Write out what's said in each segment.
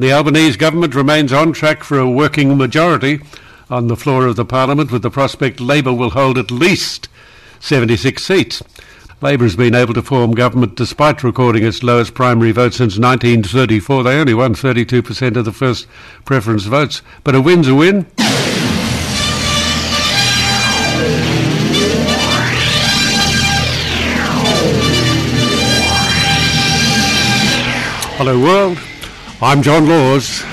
The Albanese government remains on track for a working majority on the floor of the parliament, with the prospect Labor will hold at least 76 seats. Labor has been able to form government despite recording its lowest primary vote since 1934. They only won 32% of the first preference votes. But a win's a win. Hello, world. I'm John Laws.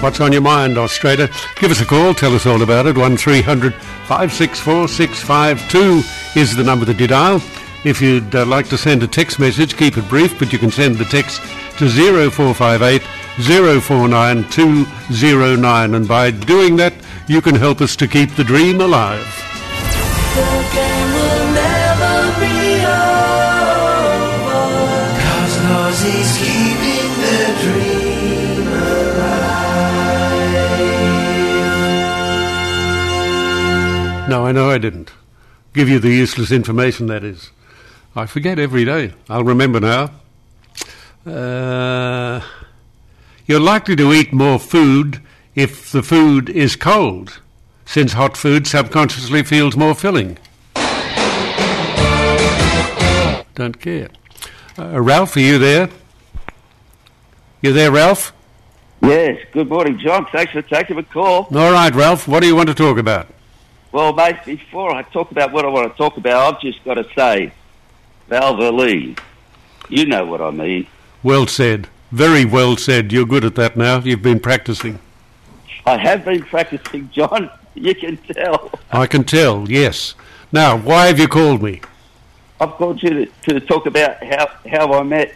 What's on your mind, Australia? Give us a call. Tell us all about it. 1300 564 652 is the number that you dial. If you'd uh, like to send a text message, keep it brief, but you can send the text to 0458 049 209. And by doing that, you can help us to keep the dream alive. No, I know I didn't. Give you the useless information, that is. I forget every day. I'll remember now. Uh, you're likely to eat more food if the food is cold, since hot food subconsciously feels more filling. Don't care. Uh, Ralph, are you there? You there, Ralph? Yes, good morning, John. Thanks for taking the call. All right, Ralph, what do you want to talk about? Well, mate, before I talk about what I want to talk about, I've just got to say, Valvoline, you know what I mean. Well said. Very well said. You're good at that now. You've been practicing. I have been practicing, John. You can tell. I can tell, yes. Now, why have you called me? I've called you to, to talk about how, how I met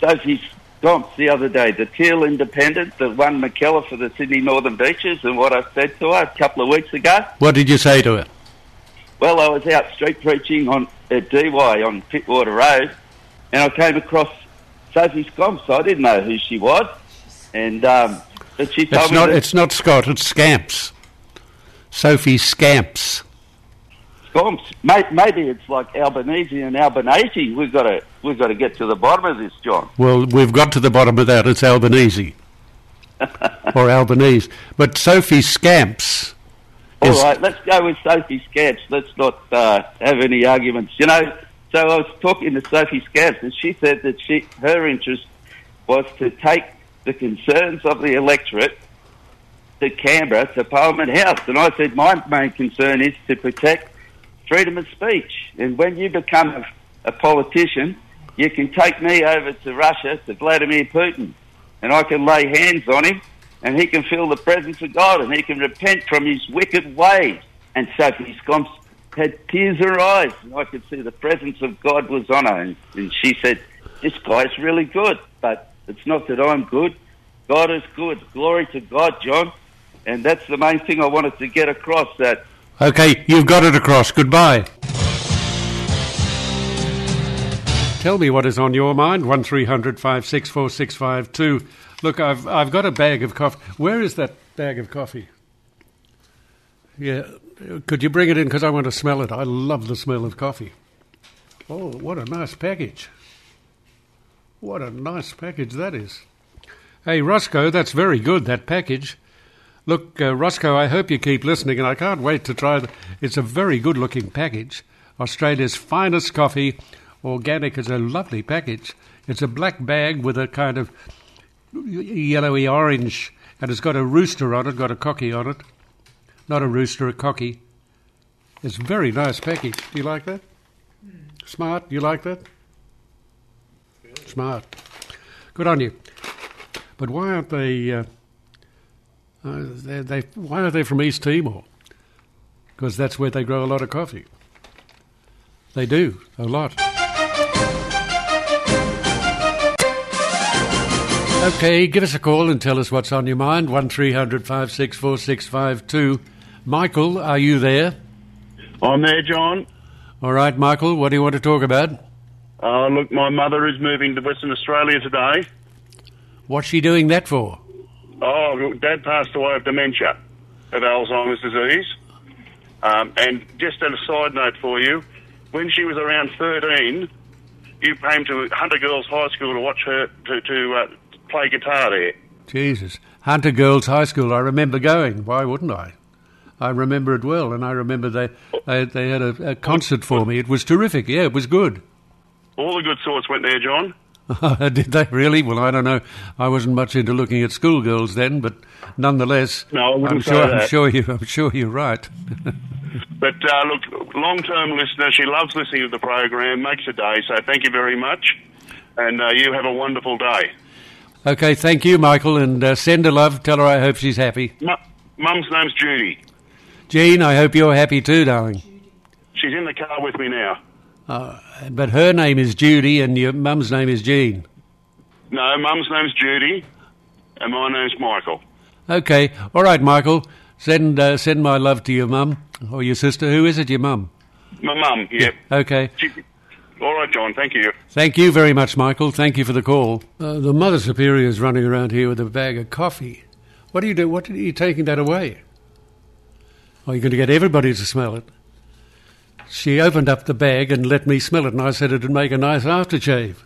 Sophie The other day, the Teal Independent that won Mackellar for the Sydney Northern Beaches, and what I said to her a couple of weeks ago. What did you say to her? Well, I was out street preaching on at Dee Why on Pittwater Road, and I came across Sophie Scomps. I didn't know who she was, and um, but she told It's me not, it's not Scott, it's Scamps. Sophie Scamps. Maybe it's like Albanese and Albanese. We've got to we've got to get to the bottom of this, John. Well, we've got to the bottom of that. It's Albanese. or Albanese. But Sophie Scamps All is. right, let's go with Sophie Scamps. Let's not uh, have any arguments. You know, so I was talking to Sophie Scamps, and she said that she her interest was to take the concerns of the electorate to Canberra to Parliament House, and I said my main concern is to protect freedom of speech. And when you become a, a politician, you can take me over to Russia to Vladimir Putin, and I can lay hands on him, and he can feel the presence of God, and he can repent from his wicked ways. And Sophie Scomps had tears in her eyes, and I could see the presence of God was on her. And, and she said, "This guy's really good, but it's not that I'm good. God is good. Glory to God, John." And that's the main thing I wanted to get across. That Okay, you've got it across. Goodbye. Tell me what is on your mind. One three hundred five six four six five two. Look, I've I've got a bag of coffee. Where is that bag of coffee? Yeah, could you bring it in because I want to smell it. I love the smell of coffee. Oh, what a nice package! What a nice package that is. Hey, Roscoe, that's very good. That package. Look, uh, Roscoe, I hope you keep listening, and I can't wait to try it. It's a very good looking package. Australia's finest coffee, organic. It's a lovely package. It's a black bag with a kind of yellowy orange, and it's got a rooster on it, got a cocky on it. Not a rooster, a cocky. It's a very nice package. Do you like that? Smart. You like that? Smart. Good on you. But why aren't they? Uh, uh, they, they why are they from East Timor? Because that's where they grow a lot of coffee. They do a lot. Okay, give us a call and tell us what's on your mind. 1300 564 652. Michael, are you there? I'm there, John. All right, Michael, what do you want to talk about? Uh, look, my mother is moving to Western Australia today. What's she doing that for? Oh, Dad passed away of dementia, of Alzheimer's disease. Um, and just as a side note for you, when she was around 13, you came to Hunter Girls High School to watch her to, to uh, play guitar there. Jesus. Hunter Girls High School, I remember going. Why wouldn't I? I remember it well, and I remember they, they, they had a, a concert for me. It was terrific. Yeah, it was good. All the good sorts went there, John. Did they really? Well, I don't know. I wasn't much into looking at schoolgirls then, but nonetheless, No, I say sure. I'm sure you. I'm sure you're right. But uh, look, long-term listener, she loves listening to the program, makes a day. So thank you very much, and uh, you have a wonderful day. okay, thank you, Michael, and uh, send her love. Tell her I hope she's happy. Mu- Mum's name's Judy. Jean, I hope you're happy too, darling. She's in the car with me now. But her name is Judy, and your mum's name is Jean. No, Mum's name's Judy, and my name's Michael. Okay, all right, Michael. Send uh, send my love to your mum or your sister. Who is it? Your mum. My mum, yep. Okay. She, all right, John. Thank you. Thank you very much, Michael. Thank you for the call. Uh, the Mother Superior is running around here with a bag of coffee. What do you do? What are you taking that away? Are you going to get everybody to smell it? She opened up the bag and let me smell it, and I said it'd make a nice aftershave.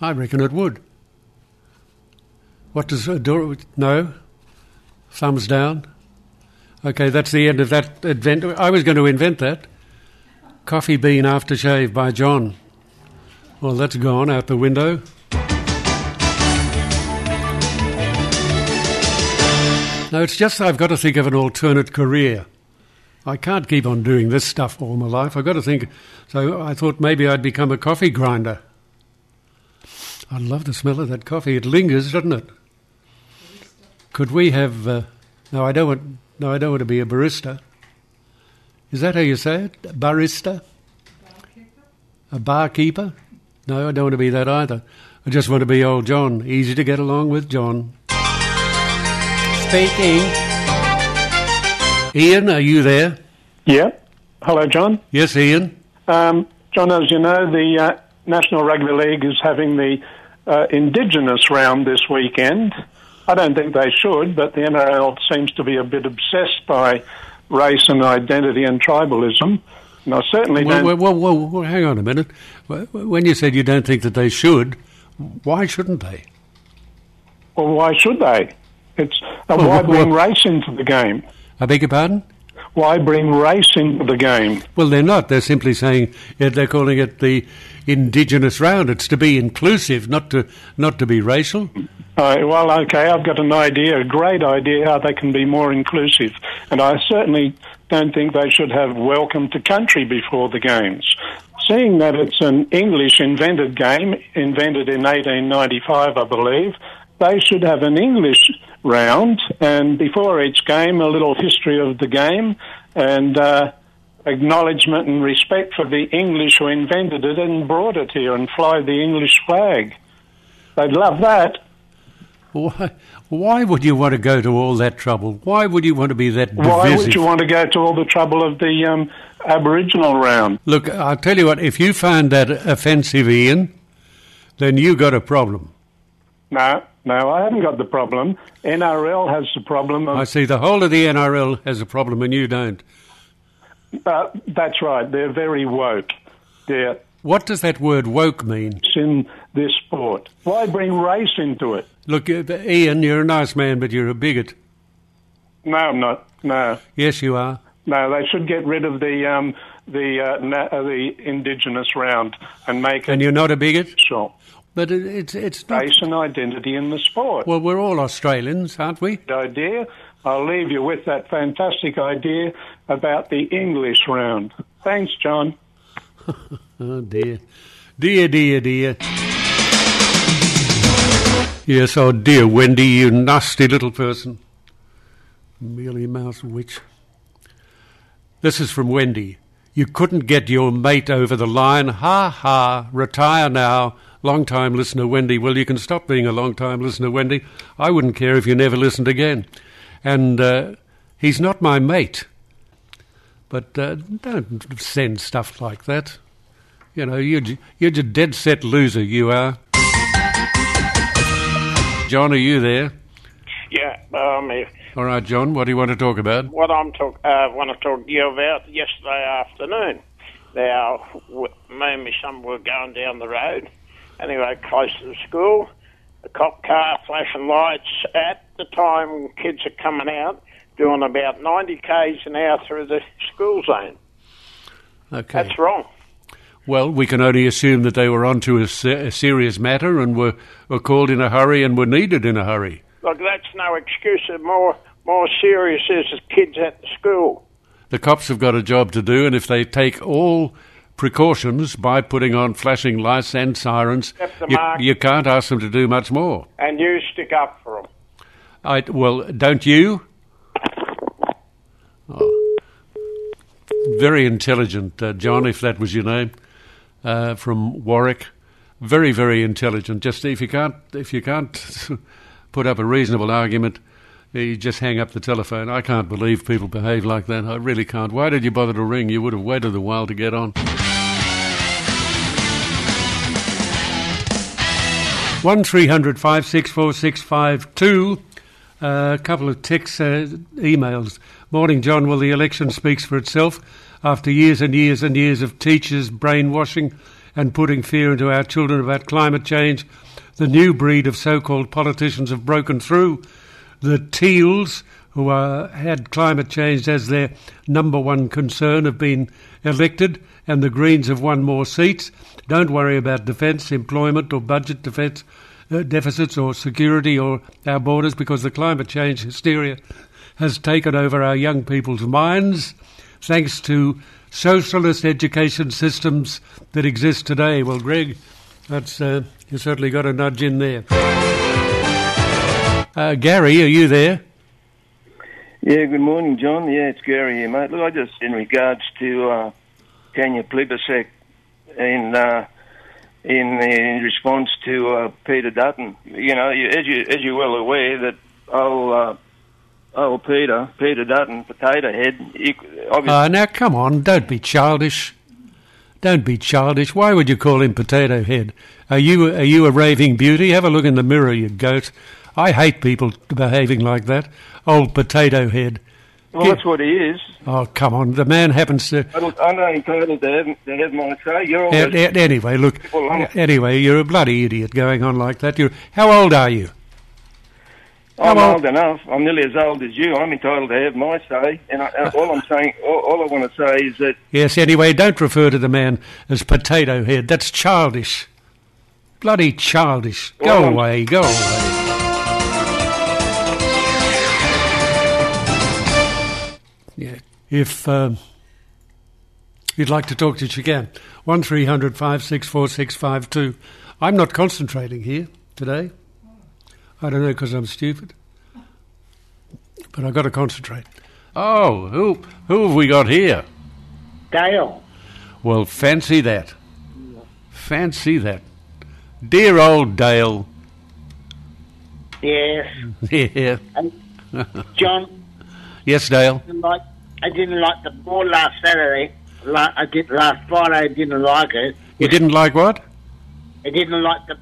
I reckon it would. What does Dora? No. Thumbs down. Okay, that's the end of that advent. I was going to invent that. Coffee Bean Aftershave by John. Well, that's gone out the window. No, it's just I've got to think of an alternate career. I can't keep on doing this stuff all my life. I've got to think. So I thought maybe I'd become a coffee grinder. I love the smell of that coffee. It lingers, doesn't it? Could we have? Uh, no, I don't want. No, I don't want to be a barista. Is that how you say it? Barista? A barkeeper? No, I don't want to be that either. I just want to be old John. Easy to get along with John. Speaking. Ian, are you there? Yeah. Hello, John. Yes, Ian. Um, John, as you know, the uh, National Rugby League is having the uh, Indigenous round this weekend. I don't think they should, but the NRL seems to be a bit obsessed by race and identity and tribalism. And I certainly Well, don't. well, well, well, hang on a minute. When you said you don't think that they should, why shouldn't they? Well, why should they? It's uh, Well, why bring race into the game? I beg your pardon? Why bring race into the game? Well, they're not. They're simply saying they're calling it the indigenous round. It's to be inclusive, not to not to be racial. Uh, well, okay, I've got an idea, a great idea how they can be more inclusive. And I certainly don't think they should have welcome to country before the games. Seeing that it's an English invented game, invented in 1895, I believe, they should have an English round and before each game, a little history of the game and uh, acknowledgement and respect for the English who invented it and brought it here and fly the English flag. They'd love that. Why? Why would you want to go to all that trouble? Why would you want to be that divisive? Why would you want to go to all the trouble of the um, Aboriginal round? Look, I'll tell you what. If you find that offensive, Ian, then you've got a problem. No, no, I haven't got the problem. NRL has the problem I see the whole of the NRL has a problem, and you don't. Uh, that's right. They're very woke. They're What does that word "woke" mean? in this sport. Why bring race into it? Look, uh, Ian, you're a nice man, but you're a bigot. No, I'm not. No, Yes, you are. no. They should get rid of the um, the uh, na- uh, the Indigenous round and make And it you're not a bigot, sure but it, it's it's not. race and identity in the sport. Well, we're all Australians, aren't we? idea. I'll leave you with that fantastic idea about the English round. Thanks, John. Oh dear, dear, dear, dear. Yes, oh dear, Wendy, you nasty little person. Mealy mouse witch. This is from Wendy. You couldn't get your mate over the line. Ha ha, retire now. Long time listener Wendy. Well, you can stop being a long time listener, Wendy. I wouldn't care if you never listened again. And uh, he's not my mate. But uh, don't send stuff like that. You know, you're, you're a dead set loser, you are. John, are you there? Yeah, um, if- All right, John, what do you want to talk about? what I'm talk, uh, want to talk to you about yesterday afternoon. Now, me and my son were going down the road, anyway, close to the school. A cop car flashing lights at the time kids are coming out, doing about 90 k's an hour through the school zone. Okay. That's wrong. Well, we can only assume that they were onto a, se- a serious matter and were, were called in a hurry and were needed in a hurry. Look, that's no excuse. The more more serious is the kids at the school. The cops have got a job to do, and if they take all precautions by putting on flashing lights and sirens, you, you can't ask them to do much more. And you stick up for them. I, well, don't you? Oh. Very intelligent, uh, John, if that was your name, uh, from Warwick. Very, very intelligent. Just if you can't, if you can't put up a reasonable argument, you just hang up the telephone. I can't believe people behave like that. I really can't. Why did you bother to ring? You would have waited a while to get on. One three hundred five six four six five two. A couple of texts, uh, emails. Morning, John. Well, the election speaks for itself. After years and years and years of teachers brainwashing and putting fear into our children about climate change, the new breed of so-called politicians have broken through. The Teals, who are, had climate change as their number one concern, have been elected, and the Greens have won more seats. Don't worry about defence, employment, or budget defence uh, deficits, or security, or our borders, because the climate change hysteria has taken over our young people's minds, thanks to socialist education systems that exist today. Well, Greg, that's uh, you certainly got a nudge in there. Uh, Gary, are you there? Yeah, good morning, John. Yeah, it's Gary here, mate. Look, I just, in regards to uh, Tanya Plibersek in, uh, in in response to uh, Peter Dutton, you know, you, as you as you're well aware that old, uh, old Peter, Peter Dutton, potato head, he, Uh, now, come on, don't be childish. Don't be childish. Why would you call him Potato Head? Are you are you a raving beauty? Have a look in the mirror, you goat. I hate people behaving like that. Old Potato Head. well, that's what he is. Oh, come on. The man happens to. I'm not entitled to have, to have my say. You're A- always, a- anyway, look. Anyway, you're a bloody idiot going on like that. You're, how old are you? I'm old- old enough. I'm nearly as old as you. I'm entitled to have my say. And I, all I'm saying, all, all I want to say is that Yes, anyway, don't refer to the man as Potato Head. That's childish. Bloody childish. Go Well, away, go away. Yeah. If um, you'd like to talk to us, you can. 1300 564 652. I'm not concentrating here today. I don't know because I'm stupid. But I've got to concentrate. Oh, who, who have we got here? Dale. Well, fancy that. Fancy that. Dear old Dale. Yes. Yeah. John, Yes, Dale. didn't like, I didn't like the ball last Saturday. La I did last Friday. I didn't like it. You didn't like what? I didn't like the.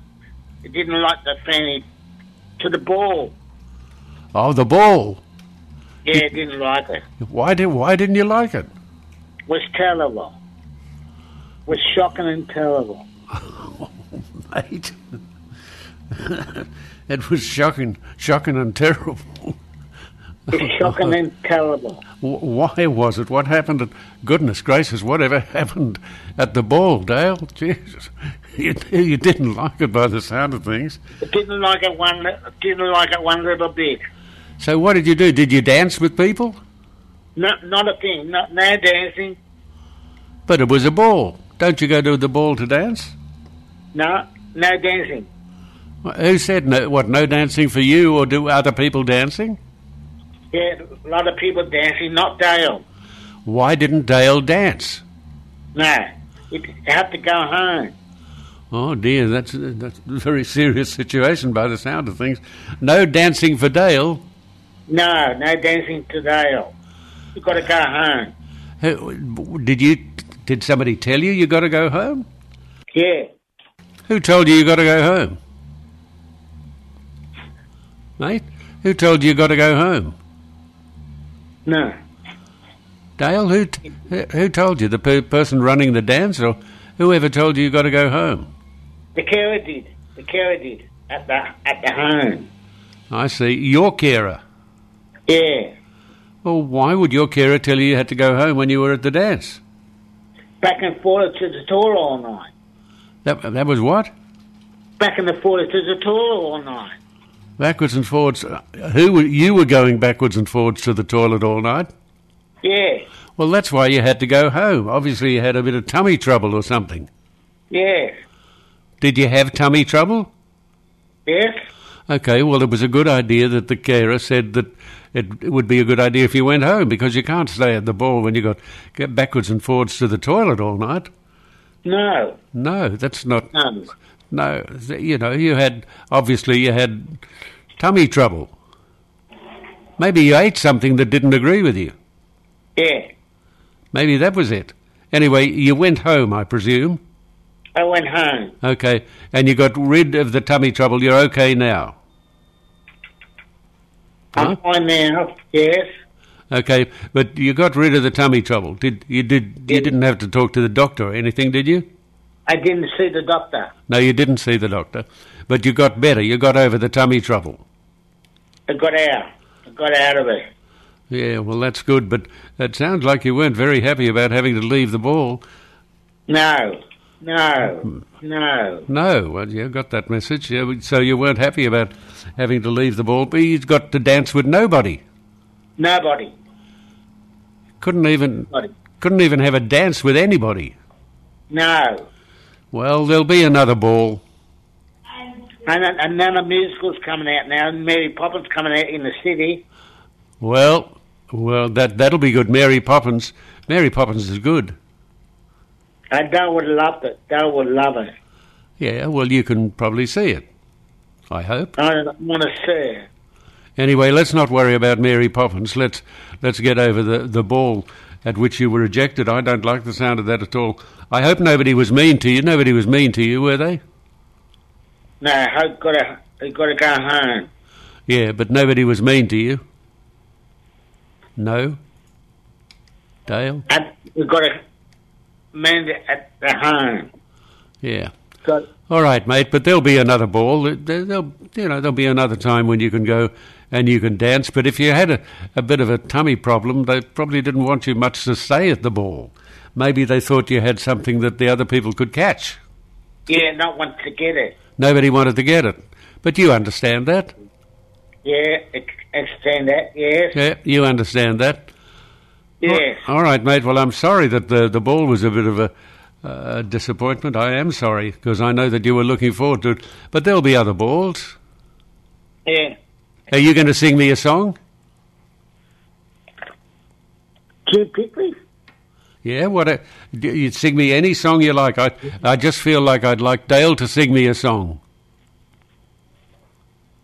I didn't like the fanny to the ball. Oh, the ball. Yeah, I didn't like it. Why did Why didn't you like it? Was terrible. Was shocking and terrible. Oh, Mate. it was shocking, shocking and terrible. It's shocking and terrible. Why was it? What happened? At, goodness gracious, whatever happened at the ball, Dale? Jesus, you, you didn't like it by the sound of things. Didn't like it one. Didn't like it one little bit. So what did you do? Did you dance with people? Not not a thing. Not no dancing. But it was a ball. Don't you go to the ball to dance? No no dancing. Who said no? What? No dancing for you, or do other people dancing? Yeah, a lot of people dancing. Not Dale. Why didn't Dale dance? No, you have to go home. Oh dear, that's that's a very serious situation by the sound of things. No dancing for Dale. No, no dancing today. You've got to go home. Did you? Did somebody tell you you got to go home? Yeah. Who told you you got to go home? Mate, who told you you got to go home? No. Dale, who t- who told you? The per- person running the dance, or whoever told you you got to go home? The carer did. The carer did at the at the home. I see. Your carer. Yeah. Well, why would your carer tell you you had to go home when you were at the dance? Back and forth to the tour all night. That that was what? Back and forth to the toilet all night. Backwards and forwards. Who were, you were going backwards and forwards to the toilet all night? Yeah. Well, that's why you had to go home. Obviously, you had a bit of tummy trouble or something. Yeah. Did you have tummy trouble? Yes. Okay, well, it was a good idea that the carer said that it, it would be a good idea if you went home because you can't stay at the ball when you got get backwards and forwards to the toilet all night. No. No, that's not. No. No, you know, you had obviously you had tummy trouble. Maybe you ate something that didn't agree with you. Yeah. Maybe that was it. Anyway, you went home, I presume. I went home. Okay, and you got rid of the tummy trouble. You're okay now. Huh? I'm fine now. Yes. Okay, but you got rid of the tummy trouble. Did you did you didn't have to talk to the doctor or anything, did you? I didn't see the doctor. No, you didn't see the doctor, but you got better. You got over the tummy trouble. I got out. I got out of it. Yeah, well, that's good, but it sounds like you weren't very happy about having to leave the ball. No. No. No. No, well, you got that message. Yeah, so you weren't happy about having to leave the ball, but you got to dance with nobody. Nobody. Couldn't even Nobody. couldn't even have a dance with anybody. No. Well, there'll be another ball. And, then- and then a musical's coming out now. Mary Poppins coming out in the city. Well, well, that that'll be good. Mary Poppins. Mary Poppins is good. And Dale would love it. Dale would love it. Yeah, well, you can probably see it. I hope. I want to see it. Anyway, let's not worry about Mary Poppins. Let's let's get over the, the ball at which you were rejected. I don't like the sound of that at all. I hope nobody was mean to you. Nobody was mean to you, were they? No, I've got to, I've got to go home. Yeah, but nobody was mean to you. No. Dale. And we've got to mend at the home. Yeah. Got, All right, mate. But there'll be another ball. There- There'll, you know, there'll be another time when you can go and you can dance. But if you had a, a bit of a tummy problem, they probably didn't want you much to stay at the ball. Maybe they thought you had something that the other people could catch. yeah, not want to get it. Nobody wanted to get it. But you understand that. Yeah, I understand that. Yes. Yeah, you understand that. Yes. All right, mate. Well, I'm sorry that the, the ball was a bit of a uh, disappointment. I am sorry because I know that you were looking forward to it. But there'll be other balls. Yeah. Are you going to sing me a song? Too quickly? Yeah, what? A, you'd sing me any song you like. I I just feel like I'd like Dale to sing me a song.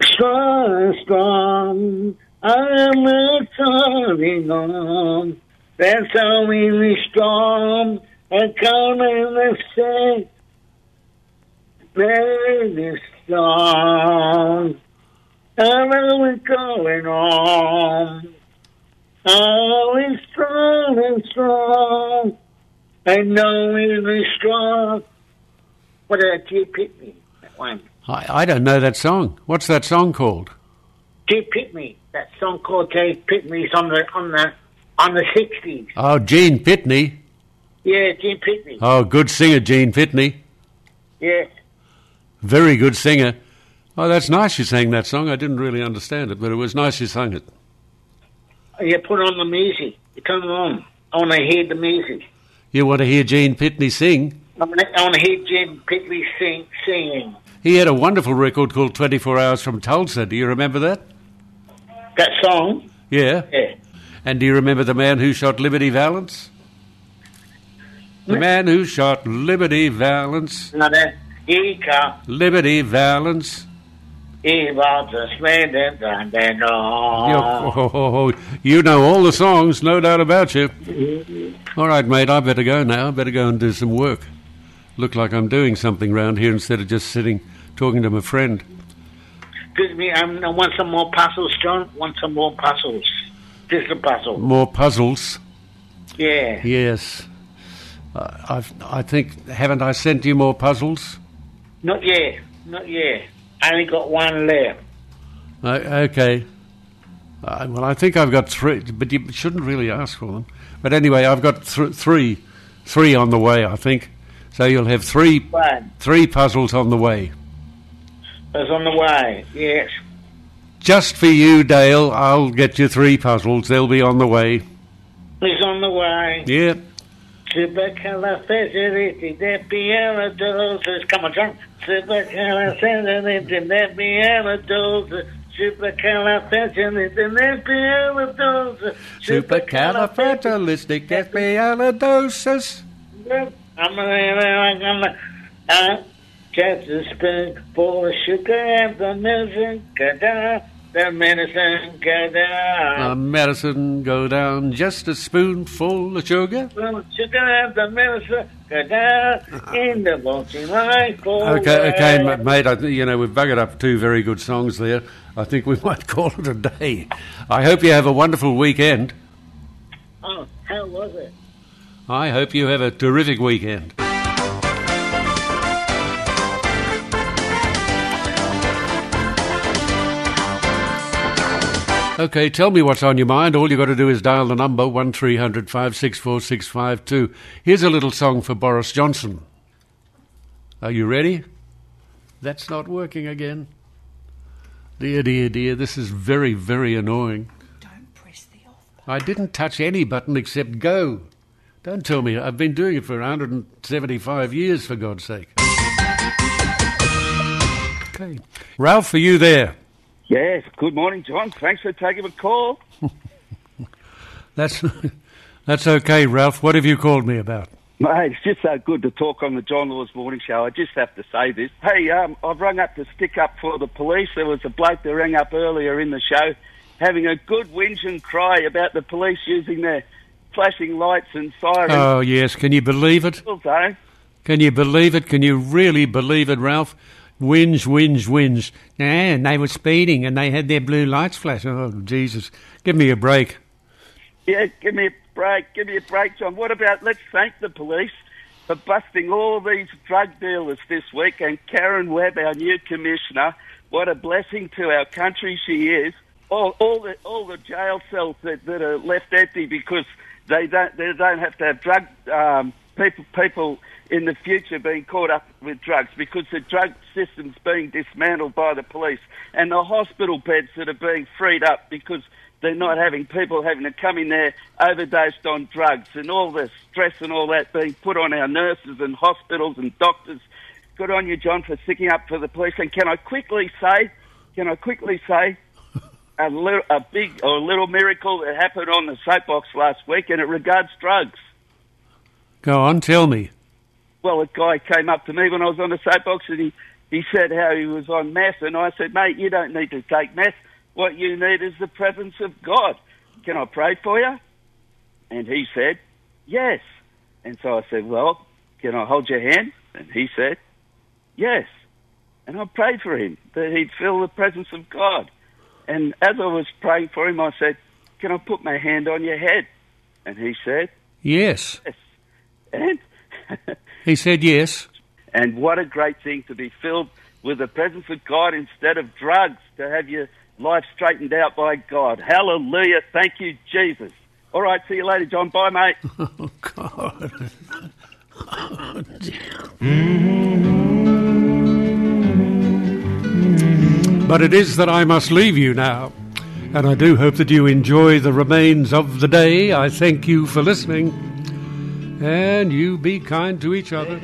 Strong, strong, I'm returning on. That's how we be strong come in the say, very strong. I'm really going on. I'm strong and strong. I know we'll be strong. What did I keep me? That one. I, I don't know that song. What's that song called? Jay Pitney. That song called Jay Pitney's on the on the on the sixties. Oh, Gene Pitney. Yeah, Gene Pitney. Oh, good singer, Gene Pitney. Yeah. Very good singer. Oh, that's nice you sang that song. I didn't really understand it, but it was nice you sang it. You put on the music. You come on. I want to hear the music. You want to hear Gene Pitney sing? I want to, I want to hear Gene Pitney sing singing He had a wonderful record called 24 Hours from Tulsa. Do you remember that? that song. Yeah. Yeah. And do you remember the man who shot Liberty Valance? The man who shot Liberty Valance. No, that. He come, Liberty Valance. he was a splendid and oh, oh, oh, you know all the songs, no doubt about you. All right, mate, I better go now. I better go and do some work. Look like I'm doing something round here instead of just sitting talking to my friend. Excuse me, um, I want some more puzzles, John. Want some more puzzles. Just a puzzle. More puzzles. Yeah. Yes. Uh, I've, I think, haven't I sent you more puzzles? Not yet. Not yet. I only got one left. Uh, okay. Uh, well, I think I've got three, but you shouldn't really ask for them. But anyway, I've got th- three, three on the way. I think so. You'll have three, One. three puzzles on the way. It's on the way. Yes. Just for you, Dale. I'll get you three puzzles. They'll be on the way. It's on the way. Yeah. Supercalifragilisticexpialidocious. Come on, John. Supercalifragilisticexpialidocious. Supercalifragilisticexpialidocious. Supercalifragilisticexpialidocious. I'm gonna, uh, just a spoonful of sugar and the down. The medicine go down. A medicine go down. Just a spoonful of sugar. Well, sugar the medicine go down in the line. Okay, okay, mate. I, th- you know we've buggered up two very good songs there. I think we might call it a day. I hope you have a wonderful weekend. Oh, how was it? I hope you have a terrific weekend. Okay, tell me what's on your mind. All you've got to do is dial the number one 652 Here's a little song for Boris Johnson. Are you ready? That's not working again. Dear, dear, dear, this is very, very annoying. Don't press the off. I didn't touch any button except go. Don't tell me. I've been doing it for 175 years, for God's sake. Okay. Ralph, are you there? Yes, good morning, John. Thanks for taking a call. That's, that's okay, Ralph. What have you called me about? Mate, it's just so good to talk on the John Laws Morning Show. I just have to say this. Hey, um, I've rung up to stick up for the police. There was a bloke that rang up earlier in the show having a good whinge and cry about the police using their flashing lights and sirens. Oh, yes. Can you believe it? Can you believe it? Can you really believe it, Ralph? Whinge, whinge. Yeah, and they were speeding and they had their blue lights flashing. Oh, Jesus. Give me a break. yeah, give me a break, give me a break, John. What about, let's thank the police for busting all these drug dealers this week and Karen Webb, our new commissioner. What a blessing to our country she is. All, all the all the jail cells that, that are left empty because they don't they don't have to have drug um, people people in the future being caught up with drugs because the drug system's being dismantled by the police and the hospital beds that are being freed up because they're not having people having to come in there overdosed on drugs and all the stress and all that being put on our nurses and hospitals and doctors. Good on you, John, for sticking up for the police. And can I quickly say, can I quickly say, a little, a big or a little miracle that happened on the soapbox last week, and it regards drugs. Go on, tell me. Well, a guy came up to me when I was on the soapbox, and he he said how he was on meth, and I said, mate, you don't need to take meth. What you need is the presence of God. Can I pray for you? And he said, yes. And so I said, well, can I hold your hand? And he said, yes. And I prayed for him that he'd feel the presence of God. And as I was praying for him, I said, can I put my hand on your head? And he said, Yes. yes. And He said yes. And what a great thing to be filled with the presence of God instead of drugs, to have your life straightened out by God. Hallelujah. Thank you, Jesus. All right, see you later, John. Bye, mate. Oh, God. Oh. But it is that I must leave you now. And I do hope that you enjoy the remains of the day. I thank you for listening. And you be kind to each other.